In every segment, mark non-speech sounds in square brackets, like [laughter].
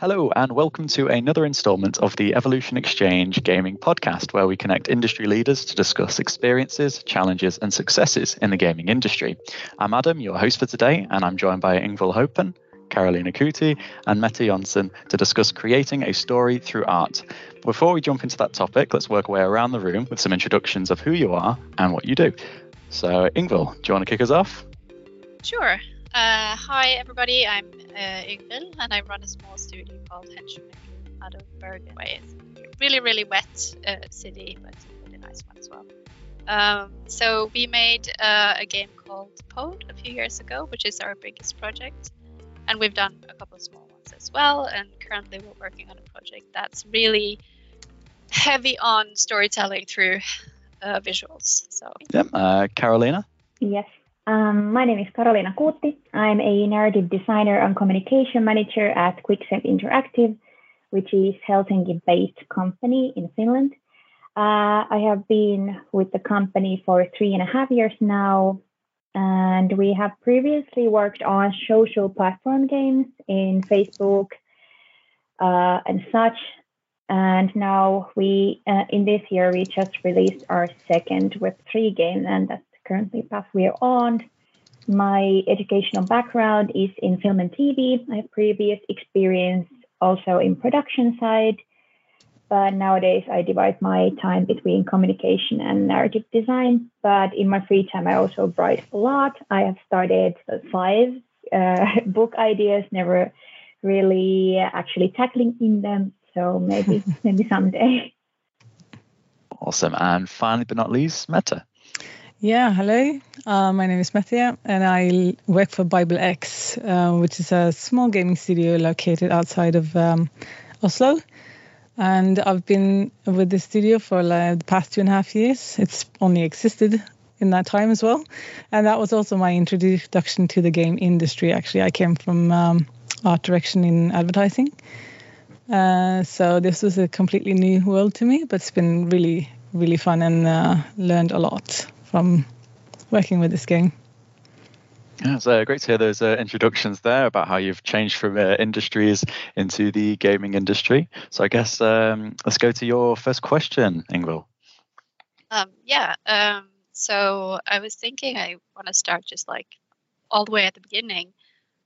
Hello, and welcome to another installment of the Evolution Exchange Gaming Podcast, where we connect industry leaders to discuss experiences, challenges, and successes in the gaming industry. I'm Adam, your host for today, and I'm joined by Yngvill Hopen, Karoliina Kuuti, and Mette Johnseen to discuss creating a story through art. Before we jump into that topic, let's work our way around the room with some introductions of who you are and what you do. So, Yngvill, do you want to kick us off? Sure. Uh, hi, everybody. I'm uh, Yngvill, and I run a small studio called Henchman out of Bergen. It's a really, really wet uh, city, but it's a really nice one as well. Um, so we made uh, a game called Pode a few years ago, which is our biggest project, and we've done a couple of small ones as well. And currently, we're working on a project that's really heavy on storytelling through uh, visuals. So, yeah, uh, Karoliina. Yes. Um, my name is Karoliina Kuuti. I'm a narrative designer and communication manager at Quicksave Interactive, which is a Helsinki-based company in Finland. Uh, I have been with the company for three and a half years now, and we have previously worked on social platform games in Facebook uh, and such. And now we, uh, in this year, we just released our second Web3 game, and that's currently path we're on. My educational background is in film and TV. I have previous experience also in production side, but nowadays I divide my time between communication and narrative design. But in my free time, I also write a lot. I have started five uh, [laughs] book ideas, never really actually tackling in them. So maybe [laughs] maybe someday. Awesome. And finally, but not least, Mette. Yeah, hello. Uh, my name is Mette, and I work for Bible X, uh, which is a small gaming studio located outside of um, Oslo. And I've been with the studio for like the past two and a half years. It's only existed in that time as well. And that was also my introduction to the game industry, actually. I came from um, art direction in advertising. Uh, so this was a completely new world to me, but it's been really, really fun and uh, learned a lot from working with this game. Yeah, it's uh, great to hear those uh, introductions there about how you've changed from uh, industries into the gaming industry. So I guess um, let's go to your first question, Yngvill. Um, yeah. Um, so I was thinking I want to start just like all the way at the beginning,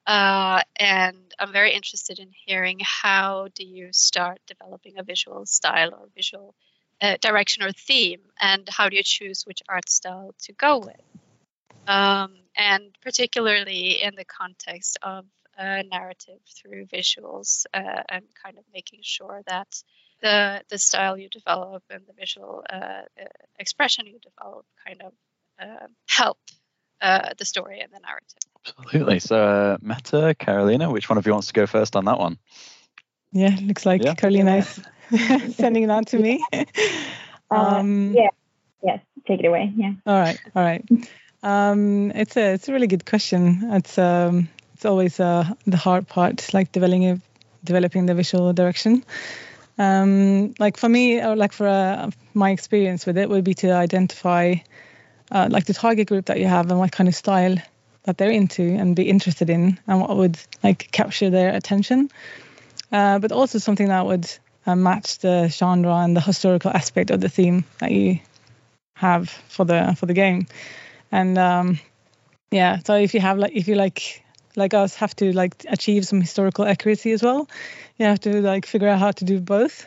uh, and I'm very interested in hearing how do you start developing a visual style or visual uh, direction or theme, and how do you choose which art style to go with? Um, and particularly in the context of a narrative through visuals uh, and kind of making sure that the the style you develop and the visual uh, uh expression you develop kind of uh, help uh, the story and the narrative. Absolutely. So, Mette, Karoliina, which one of you wants to go first on that one? Yeah, looks like yeah. Karoliina is [laughs] sending that to me. [laughs] um, yeah, yes, take it away. Yeah. All right, all right. Um, it's a it's a really good question. It's um it's always uh, the hard part, like developing developing the visual direction. Um, like for me, or like for uh, my experience with it, would be to identify uh, like the target group that you have and what kind of style that they're into and be interested in, and what would like capture their attention. Uh, but also something that would uh, match the genre and the historical aspect of the theme that you have for the for the game. And um, yeah so if you have like if you like like us have to like achieve some historical accuracy as well you have to like figure out how to do both.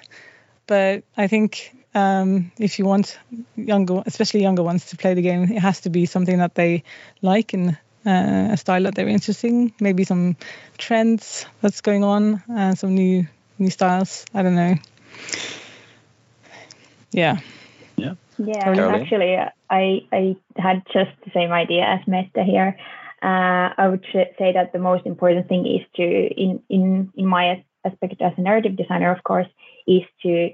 But i think um, if you want younger especially younger ones to play the game it has to be something that they like and uh, a style that they're interested in maybe some trends that's going on and uh, some new new styles. I don't know. Yeah. Yeah. Yeah, actually, I I had just the same idea as Mette here. Uh, I would say that the most important thing is to, in in in my aspect as a narrative designer, of course, is to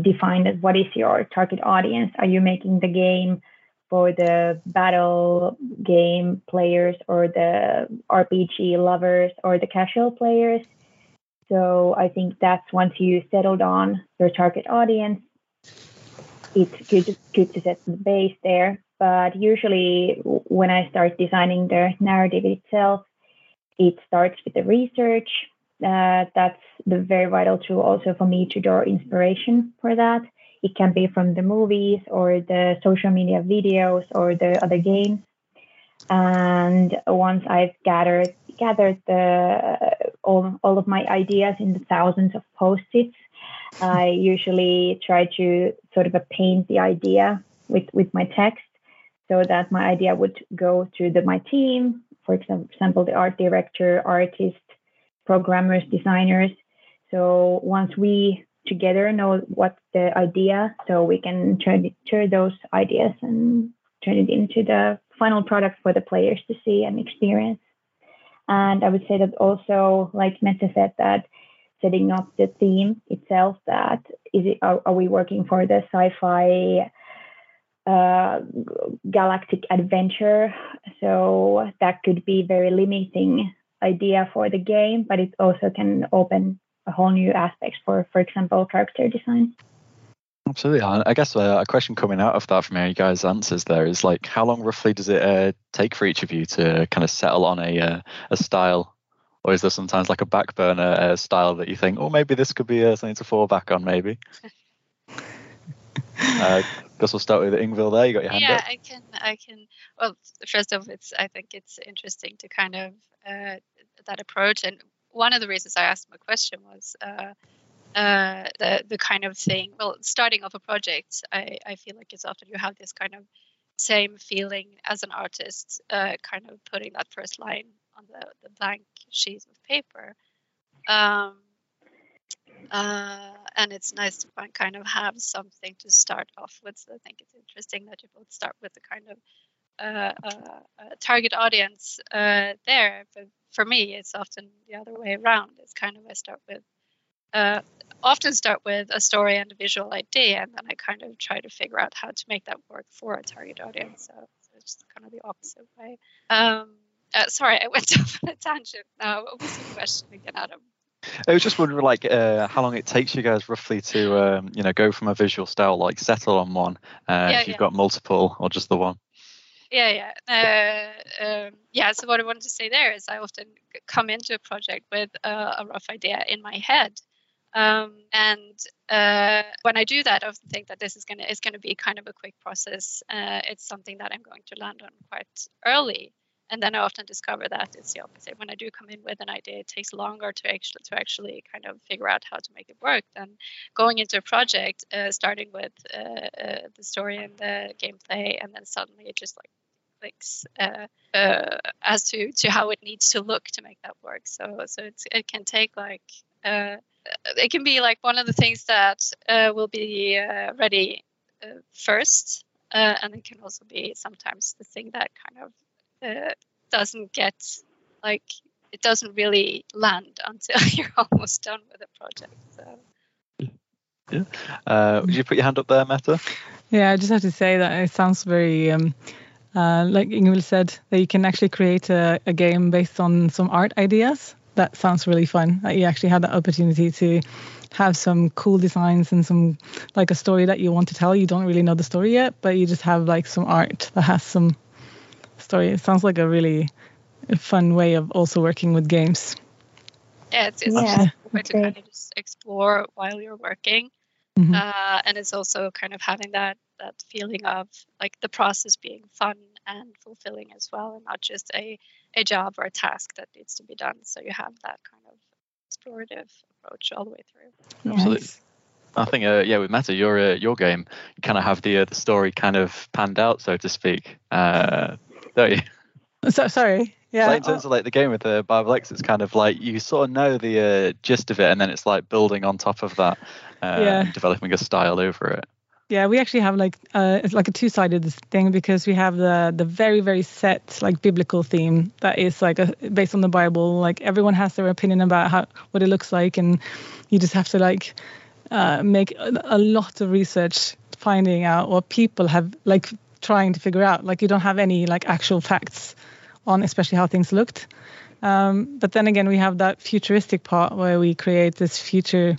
define that what is your target audience. Are you making the game for the battle game players, or the RPG lovers, or the casual players? So I think that's once you settled on your target audience, it's good, good to set the base there. But usually, when I start designing the narrative itself, it starts with the research. uh, that's the very vital tool also for me to draw inspiration for that. It can be from the movies or the social media videos or the other games. And once I've gathered gathered the all, all of my ideas in the thousands of post-its, I usually try to sort of paint the idea with with my text so that my idea would go to the my team, for example, the art director, artist, programmers, designers. So once we together know what's the idea, so we can turn turn those ideas and turn it into the final product for the players to see and experience. And I would say that also, like Mette said, that setting up the theme itself, that is it, are, are we working for the sci-fi uh, galactic adventure? So that could be very limiting idea for the game, but it also can open a whole new aspects for, for example, character design. Absolutely. I guess uh, a question coming out of that from you guys' answers there is like, how long roughly does it uh, take for each of you to kind of settle on a uh, a style, or is there sometimes like a back burner uh, style that you think, oh, maybe this could be uh, something to fall back on, maybe? [laughs] uh, guess we'll start with Yngvill there. You got your hand yeah, up. I can. I can. Well, first of all, it's. I think it's interesting to kind of uh, that approach, and one of the reasons I asked my question was uh, uh, the the kind of thing. Well, starting off a project, I I feel like it's often you have this kind of same feeling as an artist, uh, kind of putting that first line on the the blank sheet of paper. Um, uh, and it's nice to kind of have something to start off with. So I think it's interesting that you both start with the kind of uh, uh, uh target audience uh, there. But for me, it's often the other way around. It's kind of I start with uh, often start with a story and a visual idea, and then I kind of try to figure out how to make that work for a target audience. So, so it's kind of the opposite way. Um, sorry, I went [laughs] off on a tangent. Now, what was the question again, Adam? I was just wondering, like, uh, how long it takes you guys roughly to, um, you know, go from a visual style, like settle on one, uh, yeah, if you've yeah. got multiple or just the one. Yeah, yeah, uh, um, yeah. So what I wanted to say there is, I often come into a project with a rough idea in my head, um, and uh, when I do that, I often think that this is gonna is gonna be kind of a quick process. Uh, it's something that I'm going to land on quite early and then I often discover that it's the opposite. When I do come in with an idea, it takes longer to actually to actually kind of figure out how to make it work than going into a project, uh, starting with uh, uh, the story and the gameplay, and then suddenly it just like clicks uh, uh, as to to how it needs to look to make that work. So so it's, it can take like uh, it can be like one of the things that will be ready first, and it can also be sometimes the thing that kind of uh, doesn't get like it doesn't really land [laughs] until you're almost done with the project. So. Yeah. Uh, would you put your hand up there, Mette? Yeah, I just have to say that it sounds very, um, uh, like Yngvill said, that you can actually create a, a, game based on some art ideas. That sounds really fun. That you actually have the opportunity to have some cool designs and some like a story that you want to tell. You don't really know the story yet, but you just have like some art that has some story. It sounds like a really fun way of also working with games. Yeah, it's, it's yeah, a way to kind of just explore while you're working. Mm-hmm. Uh, and it's also kind of having that that feeling of like the process being fun and fulfilling as well, and not just a a job or a task that needs to be done. So you have that kind of explorative approach all the way through. Absolutely. I think, uh, yeah, with Mette, your uh, your game, you kind of have the uh, the story kind of panned out, so to speak. Uh, don't you? [laughs] So sorry. Yeah. Like in terms of like the game with the Bible X, it's kind of like you sort of know the uh, gist of it, and then it's like building on top of that, uh, yeah. developing a style over it. Yeah, we actually have like uh, it's like a two-sided thing because we have the the very very set like biblical theme that is like a, based on the Bible. Like everyone has their opinion about how what it looks like, and you just have to like uh, make a, a lot of research finding out what people have like trying to figure out. Like you don't have any like actual facts on especially how things looked. Um, but then again, we have that futuristic part where we create this future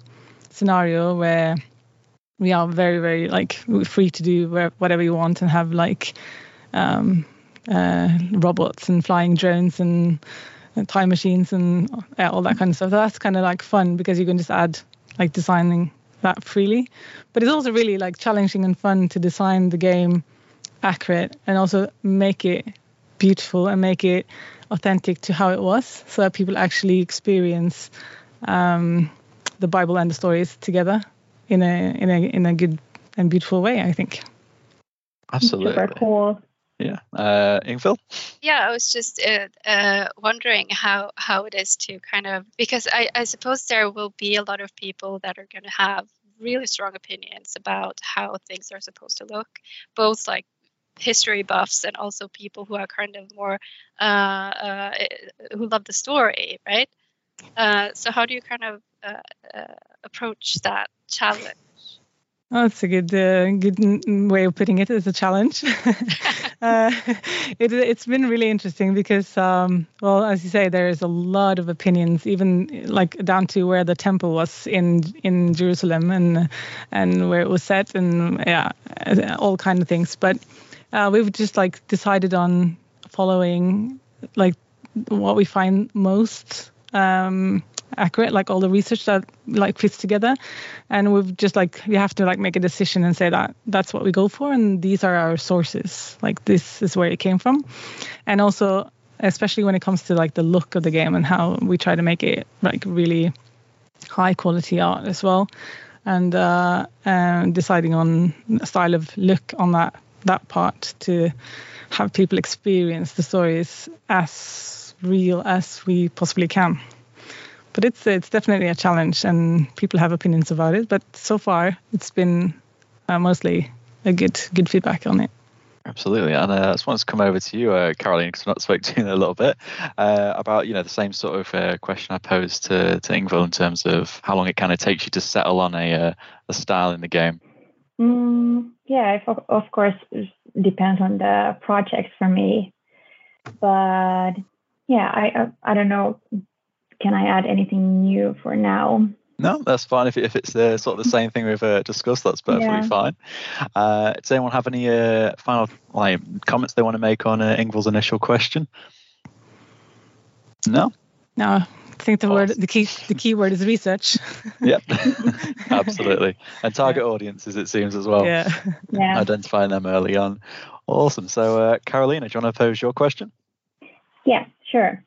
scenario where we are very, very like free to do whatever you want and have like um, uh, robots and flying drones and time machines and yeah, all that kind of stuff. That's kind of like fun because you can just add like designing that freely. But it's also really like challenging and fun to design the game accurate and also make it beautiful and make it authentic to how it was so that people actually experience um, the Bible and the stories together in a in a in a good and beautiful way, I think. Absolutely. Super cool. Yeah. Uh, Yngvill? Yeah, I was just uh, uh, wondering how, how it is to kind of, because I, I suppose there will be a lot of people that are going to have really strong opinions about how things are supposed to look, both like history buffs and also people who are kind of more, uh, uh, who love the story, right? Uh, so, how do you kind of approach that challenge? Oh, that's a good uh, good way of putting it. It's a challenge. [laughs] uh, [laughs] it, has been really interesting because, um, well, as you say, there is a lot of opinions, even like down to where the temple was in in Jerusalem and and where it was set, and yeah, all kind of things. But uh, we've just like decided on following like what we find most um, accurate, like all the research that like fits together. And we've just like we have to like make a decision and say that that's what we go for, and these are our sources. Like this is where it came from, and also especially when it comes to like the look of the game and how we try to make it like really high quality art as well, and uh, and deciding on style of look on that that part to have people experience the stories as real as we possibly can but it's it's definitely a challenge, and people have opinions about it. But so far, it's been uh, mostly a good good feedback on it. Absolutely, and uh, I just wanted to come over to you, uh, Caroline, because I've not spoke to you in a little bit uh, about you know the same sort of uh, question I posed to to Yngvill in terms of how long it kind of takes you to settle on a uh, a style in the game. Mm, yeah, of, of course, depends on the project for me, but yeah, I I, I don't know can I add anything new for now? No, that's fine. If, if it's the sort of the same thing we've uh, discussed, that's perfectly yeah. fine. Uh, does anyone have any uh, final like comments they want to make on uh, Yngvill's initial question? No. No, I think the awesome. word the key the key word is research. [laughs] yep, [laughs] absolutely, and target yeah. audiences it seems as well. Yeah, yeah. Identifying them early on. Awesome. So, uh, Karoliina, do you want to pose your question? Yeah, sure.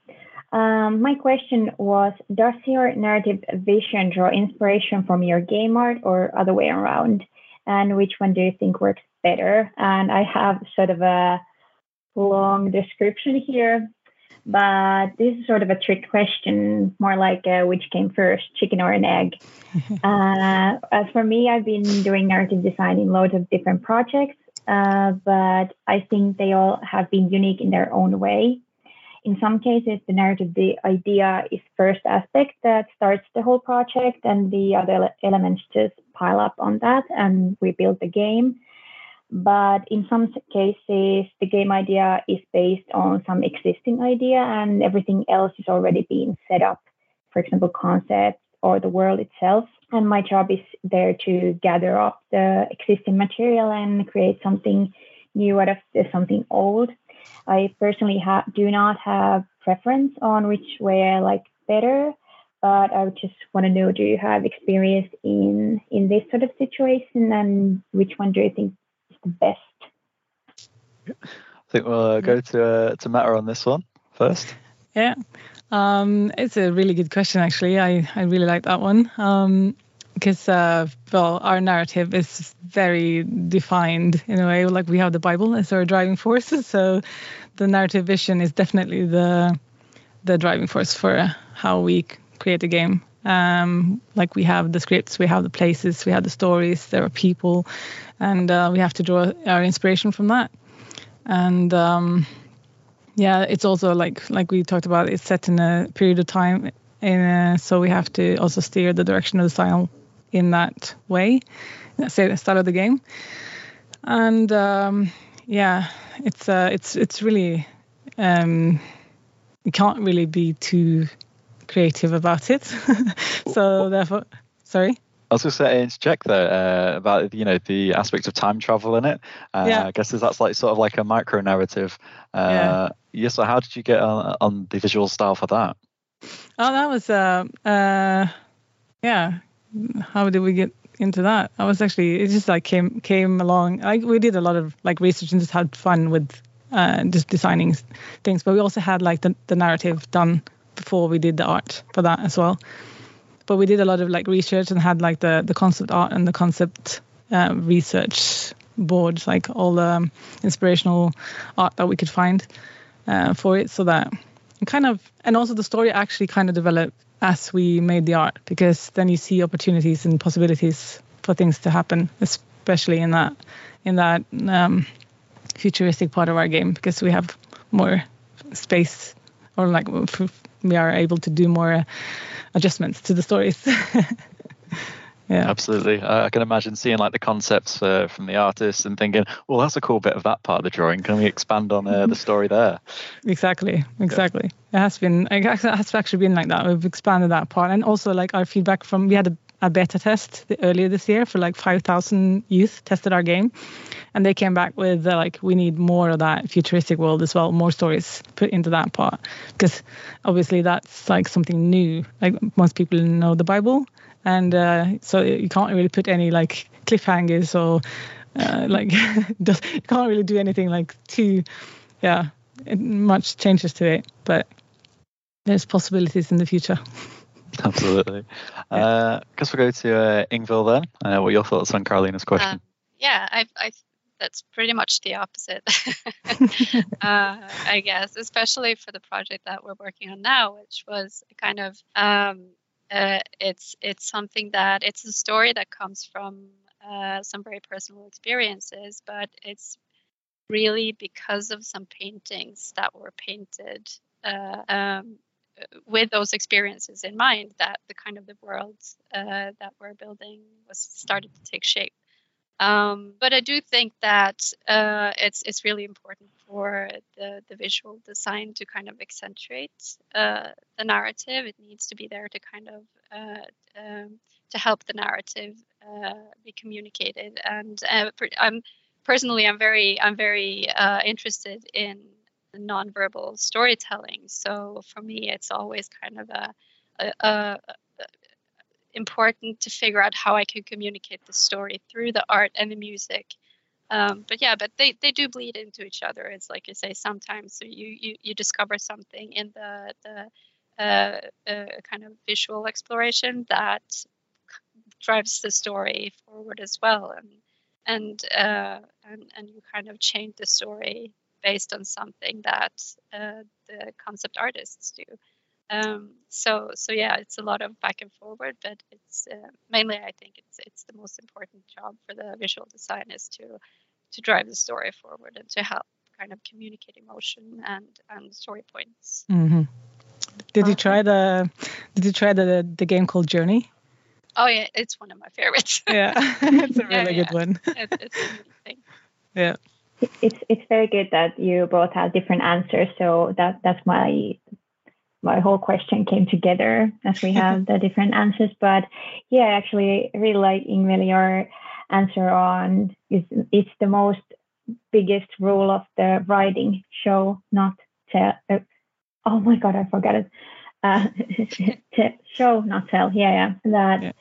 Um, my question was Does your narrative vision draw inspiration from your game art or other way around? And which one do you think works better? And I have sort of a long description here, but this is sort of a trick question, more like uh, which came first, chicken or an egg. [laughs] uh, as for me, I've been doing narrative design in loads of different projects, uh, but I think they all have been unique in their own way. In some cases, the narrative, the idea is first aspect that starts the whole project, and the other elements just pile up on that, and we build the game. But in some cases, the game idea is based on some existing idea, and everything else is already being set up. For example, concepts or the world itself. And my job is there to gather up the existing material and create something new out of something old. I personally ha- do not have preference on which way I like better, but I just want to know: Do you have experience in in this sort of situation, and which one do you think the best? I think we'll uh, go to uh, to Mette on this one first. Yeah, um, it's a really good question. Actually, I I really like that one. Um, because uh, well our narrative is very defined in a way like we have the bible as our driving force [laughs] so the narrative vision is definitely the the driving force for how we create a game um, like we have the scripts we have the places we have the stories there are people and uh, we have to draw our inspiration from that and um, yeah it's also like like we talked about it's set in a period of time and so we have to also steer the direction of the style in that way, say the start of the game. And um, yeah, it's uh, it's it's really um, you can't really be too creative about it. [laughs] so therefore, sorry. I was just saying to check though uh, about you know the aspect of time travel in it. Uh, yeah. I guess that's like sort of like a micro narrative. Uh, yeah. yeah. So how did you get on, on, the visual style for that? Oh, that was uh, uh, yeah. How did we get into that? I was actually it just like came came along. Like we did a lot of like research and just had fun with uh, just designing things. But we also had like the, the narrative done before we did the art for that as well. But we did a lot of like research and had like the the concept art and the concept uh, research boards, like all the um, inspirational art that we could find uh, for it, so that kind of and also the story actually kind of developed as we made the art because then you see opportunities and possibilities for things to happen, especially in that in that um, futuristic part of our game because we have more space or like we are able to do more adjustments to the stories. [laughs] yeah. Absolutely. Uh, i can imagine seeing like the concepts uh, from the artist and thinking well that's a cool bit of that part of the drawing. Can we expand on uh, the story there? Exactly. Exactly. Yeah. it has been it has actually been like that. We've expanded that part. And also like our feedback from we had a, a beta test earlier this year for like 5000 youth tested our game. And they came back with uh, like we need more of that futuristic world as well. More stories put into that part. Because obviously that's like something new. Like most people know the bible. And uh, so you can't really put any like cliffhangers or uh, like [laughs] you can't really do anything like too yeah much changes to it. But there's possibilities in the future [laughs] absolutely. Yeah. uh guess we'll go to uh, Yngvill then. Uh, what are your thoughts on Karoliina's question? uh, yeah i i that's pretty much the opposite. [laughs] [laughs] Uh, i guess especially for the project that we're working on now which was kind of um, uh, it's it's something that it's a story that comes from uh, some very personal experiences, but it's really because of some paintings that were painted uh, um, with those experiences in mind that the kind of the world uh, that we're building was started to take shape. Um, but I do think that uh, it's it's really important for the, the visual design to kind of accentuate uh, the narrative. It needs to be there to kind of uh, um, to help the narrative uh, be communicated. And uh, I'm personally I'm very I'm very interested in nonverbal storytelling. So for me, it's always kind of a, a, a important to figure out how I can communicate the story through the art and the music. Um, but yeah, but they, they do bleed into each other. It's like you say, sometimes you, you, you discover something in the, the uh, uh, kind of visual exploration that drives the story forward as well. And, and, uh, and, and you kind of change the story based on something that uh, the concept artists do. Um, so so yeah, it's a lot of back and forward, but it's uh, mainly I think it's it's the most important job for the visual design is to to drive the story forward and to help kind of communicate emotion and and story points. Mm-hmm. Did you try the Did you try the the game called Journey? Oh yeah, it's one of my favorites. yeah, [laughs] it's a [laughs] really yeah, good one. It, it's amazing. [laughs] Yeah. It's it's very good that you both have different answers. So that that's my my whole question came together as we have the [laughs] different answers. But yeah, actually, I really like Yngvill your answer on is it's the most biggest rule of the writing show, not tell. Uh, oh my god, I forgot it. Uh, [laughs] [laughs] show, not tell. Yeah, yeah. That. Yeah.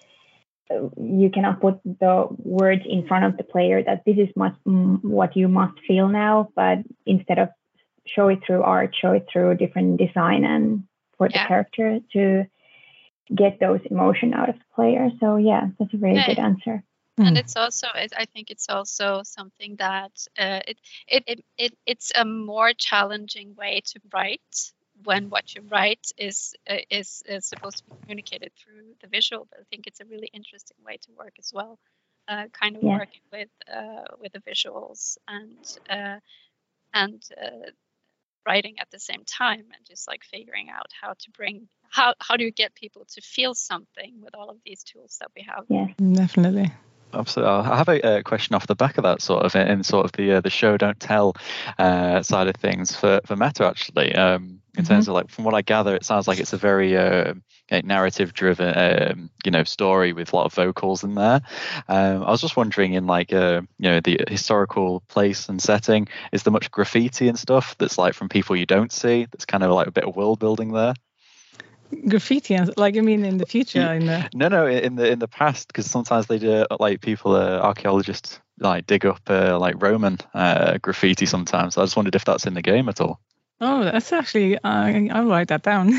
You cannot put the words in front of the player that this is mm, what you must feel now, but instead of show it through art, show it through different design and for yeah. the character to get those emotion out of the player. So yeah, that's a very yeah. good answer. And it's also, I think it's also something that uh, it, it, it, it, it's a more challenging way to write when what you write is, uh, is is supposed to be communicated through the visual. But I think it's a really interesting way to work as well. Uh, kind of yeah. working with uh, with the visuals and uh, and uh, writing at the same time and just like figuring out how to bring how how do you get people to feel something with all of these tools that we have yeah definitely Absolutely. I have a, question off the back of that, sort of, in sort of the uh, the show don't tell uh, side of things for for Mette. Actually, um, in mm-hmm. terms of like, from what I gather, it sounds like it's a very uh, narrative driven, um, you know, story with a lot of vocals in there. Um, I was just wondering, in like, uh, you know, the historical place and setting, is there much graffiti and stuff that's like from people you don't see? That's kind of like a bit of world building there graffiti like i mean in the future in the... no no in the in the past because sometimes they do like people uh, archaeologists like dig up uh, like roman uh, graffiti sometimes. So i just wondered if that's in the game at all. Oh that's actually uh, i'll write that down. [laughs]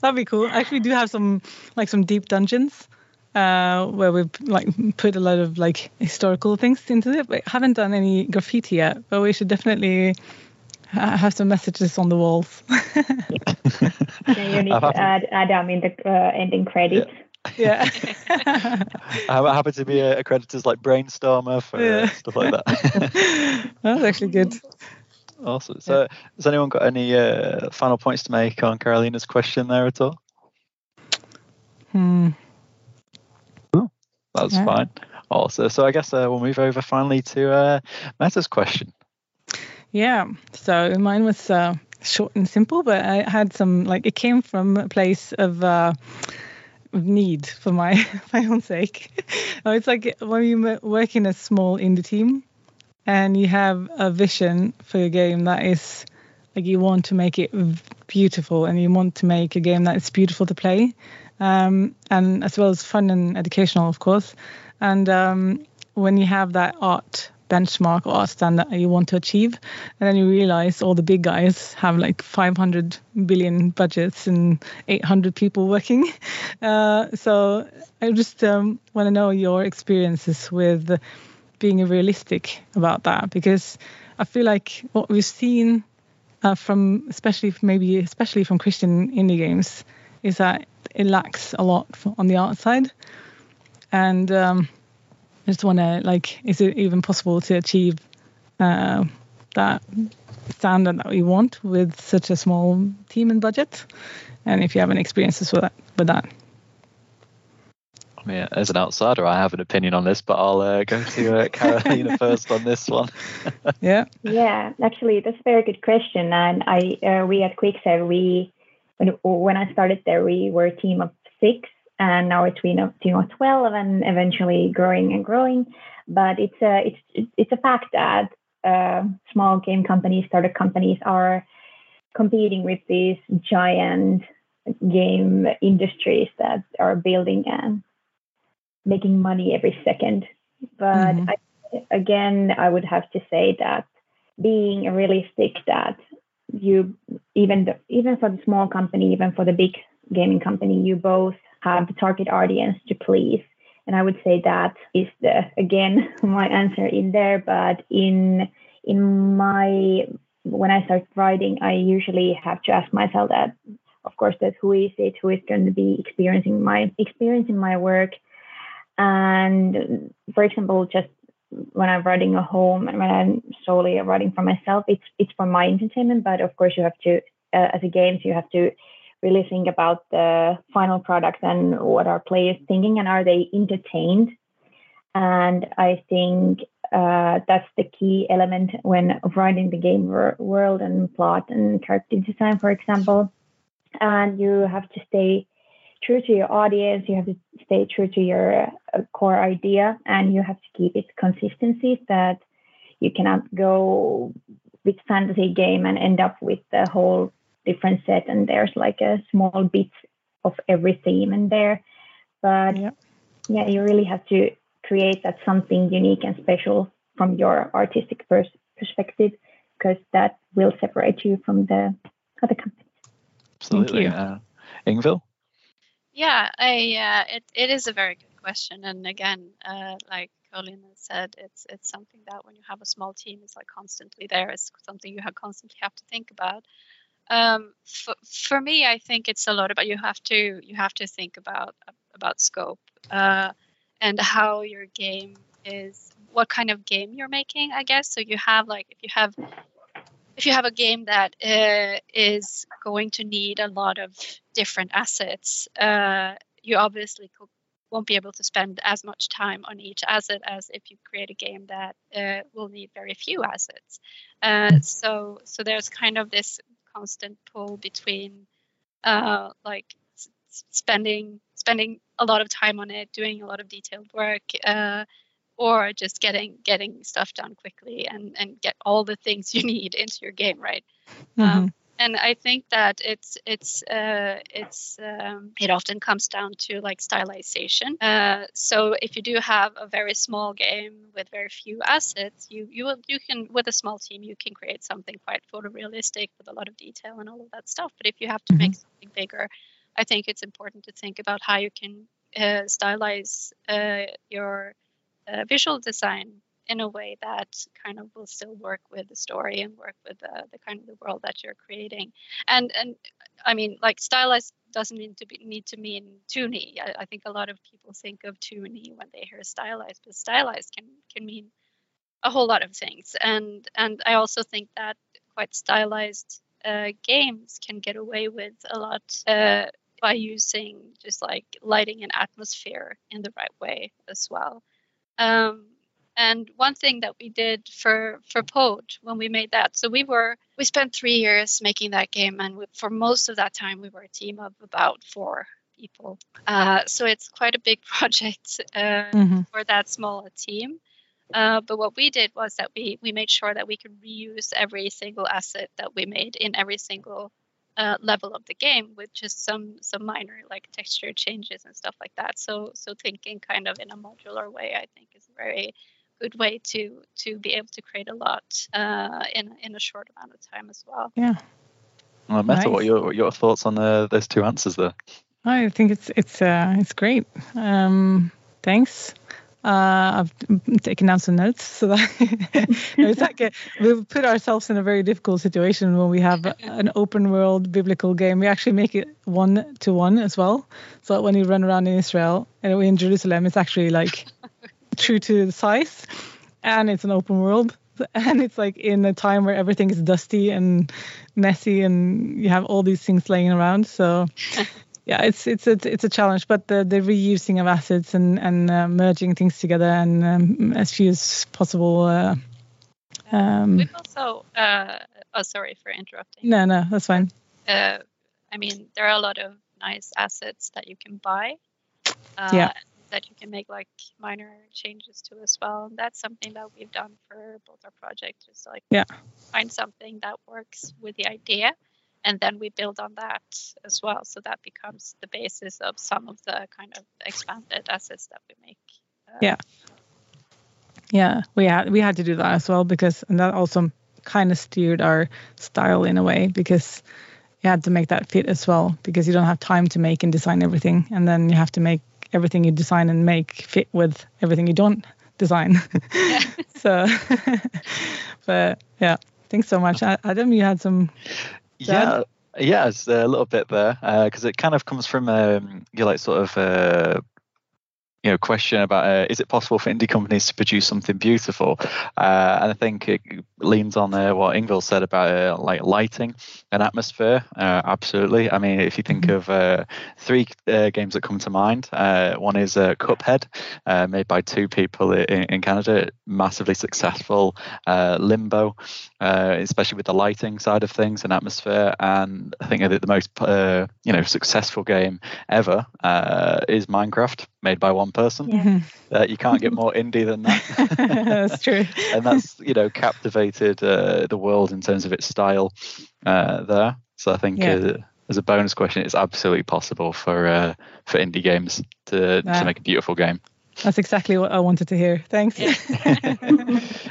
That'd be cool. Actually we do have some like some deep dungeons uh, where we've like put a lot of like historical things into it but haven't done any graffiti yet but we should definitely I have some messages on the walls. [laughs] yeah, you need to add Adam in the uh, ending credits. Yeah. [laughs] yeah. I happen to be a, a creditor's like brainstormer for yeah. uh, stuff like that. [laughs] That's actually good. Awesome. So, yeah. has anyone got any uh, final points to make on Karoliina's question there at all? Hmm. Oh, that's yeah. fine. Also, so I guess uh, we'll move over finally to uh, Mette's question. Yeah. So mine was uh, short and simple, but I had some like it came from a place of. Uh, need for my [laughs] my own sake. [laughs] it's like when you work in a small indie team and you have a vision for your game that is like you want to make it beautiful and you want to make a game that is beautiful to play um, and as well as fun and educational of course and um, when you have that art benchmark or standard you want to achieve. And then you realize all the big guys have like 500 billion budgets and 800 people working. [laughs] Uh, so i just um, want to know your experiences with being realistic about that because i feel like what we've seen uh, from especially maybe especially from christian indie games is that it lacks a lot on the outside. And um, I just want to like, is it even possible to achieve uh, that standard that we want with such a small team and budget? And if you have any experiences with that, with that. I mean, as an outsider, I have an opinion on this, but I'll uh, go to uh, [laughs] Karoliina first on this one. [laughs] yeah. Yeah, actually, that's a very good question. And I, uh, we at QuickSave, we when when I started there, we were a team of six, and now it's been a team of 12 and eventually growing and growing. But it's a it's it's a fact that uh, small game companies, startup companies are competing with these giant game industries that are building and making money every second. But mm-hmm. I, again, I would have to say that being realistic that you even the, even for the small company, even for the big gaming company, you both have the target audience to please. And I would say that is the again [laughs] my answer in there. But in in my when I start writing, I usually have to ask myself that, of course, that who is it who is going to be experiencing my experiencing my work. And for example, just when I'm writing a home and when I'm solely writing for myself, it's it's for my entertainment. But of course, you have to uh, as a games, you have to really think about the final product and what are players thinking and are they entertained? And i think uh, that's the key element when writing the game world and plot and character design for example. And you have to stay true to your audience you have to stay true to your uh, core idea and you have to keep its consistency that you cannot go with fantasy game and end up with the whole different set and there's like a small bit of every theme in there but yeah. yeah you really have to create that something unique and special from your artistic pers- perspective because that will separate you from the other companies absolutely uh, Yngvill? yeah i uh, it, it is a very good question and again uh, like Colin said, it's it's something that when you have a small team, it's like constantly there. It's something you have constantly have to think about. Um, for, for me, I think it's a lot about you have to you have to think about about scope uh, and how your game is, what kind of game you're making. I guess so. You have like if you have if you have a game that uh, is going to need a lot of different assets, uh, you obviously won't be able to spend as much time on each asset as if you create a game that uh, will need very few assets. Uh, so so there's kind of this constant pull between uh, like spending spending a lot of time on it, doing a lot of detailed work, uh, or just getting getting stuff done quickly and and get all the things [laughs] you need into your game, right? Mm-hmm. Um, and I think that it's it's uh, it's um, it often comes down to like stylization. Uh, so if you do have a very small game with very few assets, you you will you can with a small team you can create something quite photorealistic with a lot of detail and all of that stuff. But if you have to make something bigger, I think it's important to think about how you can uh, stylize uh, your uh, visual design in a way that kind of will still work with the story and work with the, the kind of the world that you're creating. And and I mean, like stylized doesn't mean to be need to mean toony. I, I think a lot of people think of toony when they hear stylized, but stylized can can mean a whole lot of things. And and I also think that quite stylized uh, games can get away with a lot uh, by using just like lighting and atmosphere in the right way as well. Um, and one thing that we did for for Pode when we made that, so we were we spent three years making that game, and we, for most of that time we were a team of about four people. Uh, so it's quite a big [laughs] project uh, mm-hmm. for that small a team. Uh, but what we did was that we we made sure that we could reuse every single asset that we made in every single uh, level of the game with just some some minor like texture changes and stuff like that. So so thinking kind of in a modular way, I think is very good way to to be able to create a lot uh, in in a short amount of time as well. Yeah. Well, Mette, Nice. what are your what are your thoughts on uh, those two answers there? I think it's it's uh, it's great. Um, thanks. Uh, I've taken down some notes so that [laughs] it's like a, we've put ourselves in a very difficult situation when we have an open world biblical game. We actually make it one to one as well. So that when you run around in Israel and in Jerusalem, it's actually like true to the size, and it's an open world. [laughs] And it's like in a time where everything is dusty and messy, and you have all these things laying around. So [laughs] yeah, it's it's it's it's a challenge, but the the reusing of assets and and uh, merging things together and um, as few as possible. Uh, um, We've also uh, oh sorry for interrupting. no, no, that's fine. uh, I mean, there are a lot of nice assets that you can buy. Uh, Yeah. That you can make like minor changes to as well. And that's something that we've done for both our projects. Just like Yeah. find something that works with the idea, and then we build on that as well. So that becomes the basis of some of the kind of expanded assets that we make. Uh, Yeah. Yeah, we had we had to do that as well because and that also kind of steered our style in a way because you had to make that fit as well because you don't have time to make and design everything and then you have to make everything you design and make fit with everything you don't design. [laughs] so, [laughs] but yeah, thanks so much, Adam. You had some. Yeah, yeah, it's a little bit there because it kind of comes from um, you like sort of uh, you know question about uh, is it possible for indie companies to produce something beautiful, uh, and I think it leans on uh, what Yngvill said about uh, like lighting and atmosphere. Uh, absolutely, I mean if you think Mhm. of uh, three uh, games that come to mind, uh, one is uh, Cuphead, uh, made by two people in, in Canada, massively successful. Uh, Limbo, uh, especially with the lighting side of things and atmosphere. And I think that the most uh, you know successful game ever uh, is Minecraft, made by one person. Yeah. Uh, you can't get more indie than that. [laughs] that's true. [laughs] and that's you know captivated uh, the world in terms of its style uh, there. So I think. Yeah. Uh, as a bonus question, it's absolutely possible for uh, for indie games to, Yeah. to make a beautiful game. That's exactly what I wanted to hear. Thanks. Yeah. I [laughs]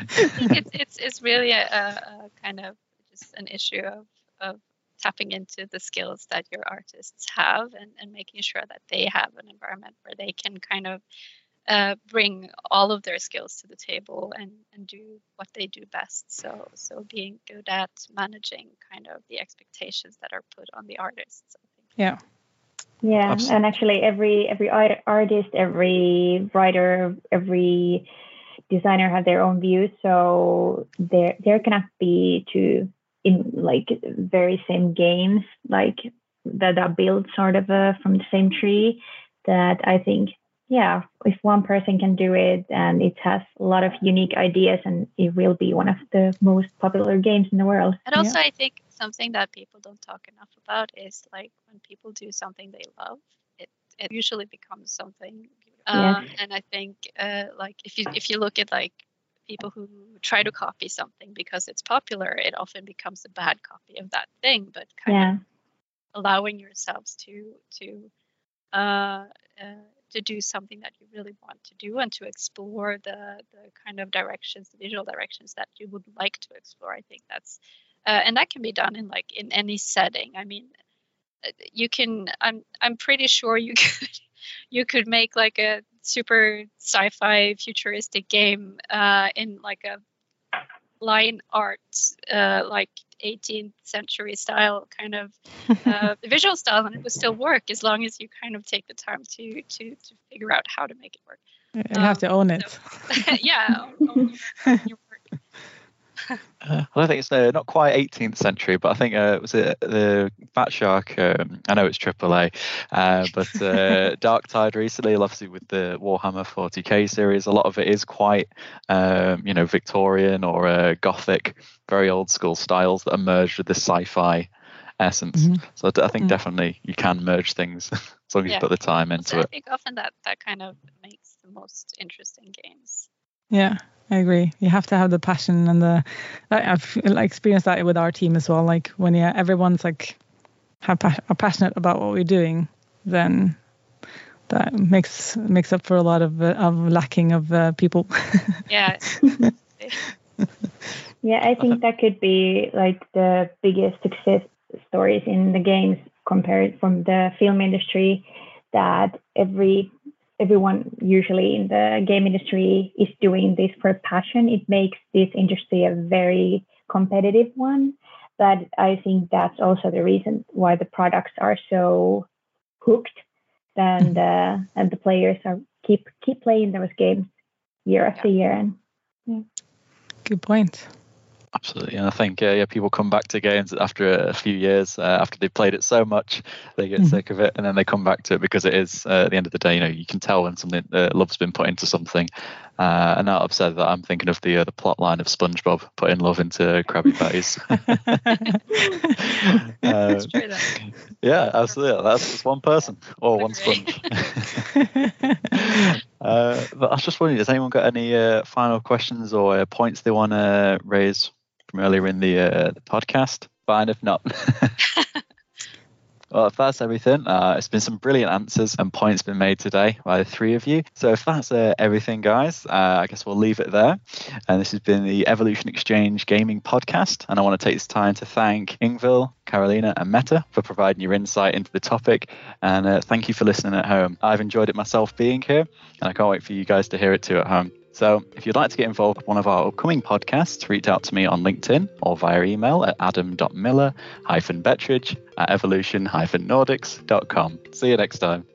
think it's it's it's really a, a, a kind of just an issue of of tapping into the skills that your artists have and, and making sure that they have an environment where they can kind of uh, bring all of their skills to the table and, and do what they do best. So so being good at managing kind of the expectations that are put on the artists. I think. yeah. Yeah, Abs- and actually, every every artist, every writer, every designer have their own views. So there there cannot be two in like very same games like that are built sort of uh, from the same tree. That I think yeah, if one person can do it and it has a lot of unique ideas and it will be one of the most popular games in the world. And also, yeah. I think something that people don't talk enough about is like when people do something they love, it, it usually becomes something. Um, And I think uh, like if you if you look at like people who try to copy something because it's popular, it often becomes a bad copy of that thing. But kind yeah. of allowing yourselves to to uh, uh, to do something that you really want to do and to explore the the kind of directions, the visual directions that you would like to explore. I think that's uh, and that can be done in like in any setting. I mean, uh, you can. I'm I'm pretty sure you [laughs] could you could make like a super sci-fi futuristic game uh, in like a line art uh, like 18th century style kind of [laughs] uh, visual style and it would still work as long as you kind of take the time to to to figure out how to make it work. You um, have to own it. so, [laughs] yeah own, own your, [laughs] uh, I don't think it's uh, not quite 18th century, but I think uh, was it the Fatshark? Um, I know it's AAA, uh, but uh, [laughs] Darktide recently, obviously with the Warhammer 40k series, a lot of it is quite, um, you know, Victorian or uh, Gothic, very old school styles that are merged with this sci-fi essence. Mm-hmm. So I think mm-hmm. definitely you can merge things [laughs] as long as yeah. you put the time into so it. I think often that that kind of makes the most interesting games. Yeah, I agree. You have to have the passion and the. I've experienced that with our team as well. Like when yeah, everyone's like have are passionate about what we're doing, then that makes makes up for a lot of uh, of lacking of uh, people. [laughs] yeah. yeah, I think that could be like the biggest success stories in the games compared from the film industry. That every everyone usually in the game industry is doing this for passion, it makes this industry a very competitive one. But I think that's also the reason why the products are so hooked and uh, and the players are keep keep playing those games year after year. And yeah. Good point. Absolutely, and I think uh, yeah, people come back to games after a, few years uh, after they've played it so much, they get mm-hmm. sick of it, and then they come back to it because it is uh, at the end of the day, you know, you can tell when something uh, love's been put into something. Uh, and now I've said that, I'm thinking of the uh, the plot line of SpongeBob putting love into Krabby Patties. [laughs] [laughs] true, yeah, absolutely. That's just one person or one sponge. [laughs] but I was just wondering, has anyone got any final questions or points they want to raise? From earlier in the, uh, the podcast. Fine if not. [laughs] Well, if that's everything, uh, it's been some brilliant answers and points been made today by the three of you. So if that's uh, everything, guys, uh, I guess we'll leave it there. And this has been the Evolution Exchange Gaming Podcast. And I want to take this time to thank Yngvill, Karoliina, and Mette for providing your insight into the topic. And uh, thank you for listening at home. I've enjoyed it myself being here, and I can't wait for you guys to hear it too at home. So if you'd like to get involved with one of our upcoming podcasts, reach out to me on LinkedIn or via email at adam.miller-bettridge at evolution-nordics.com. See you next time.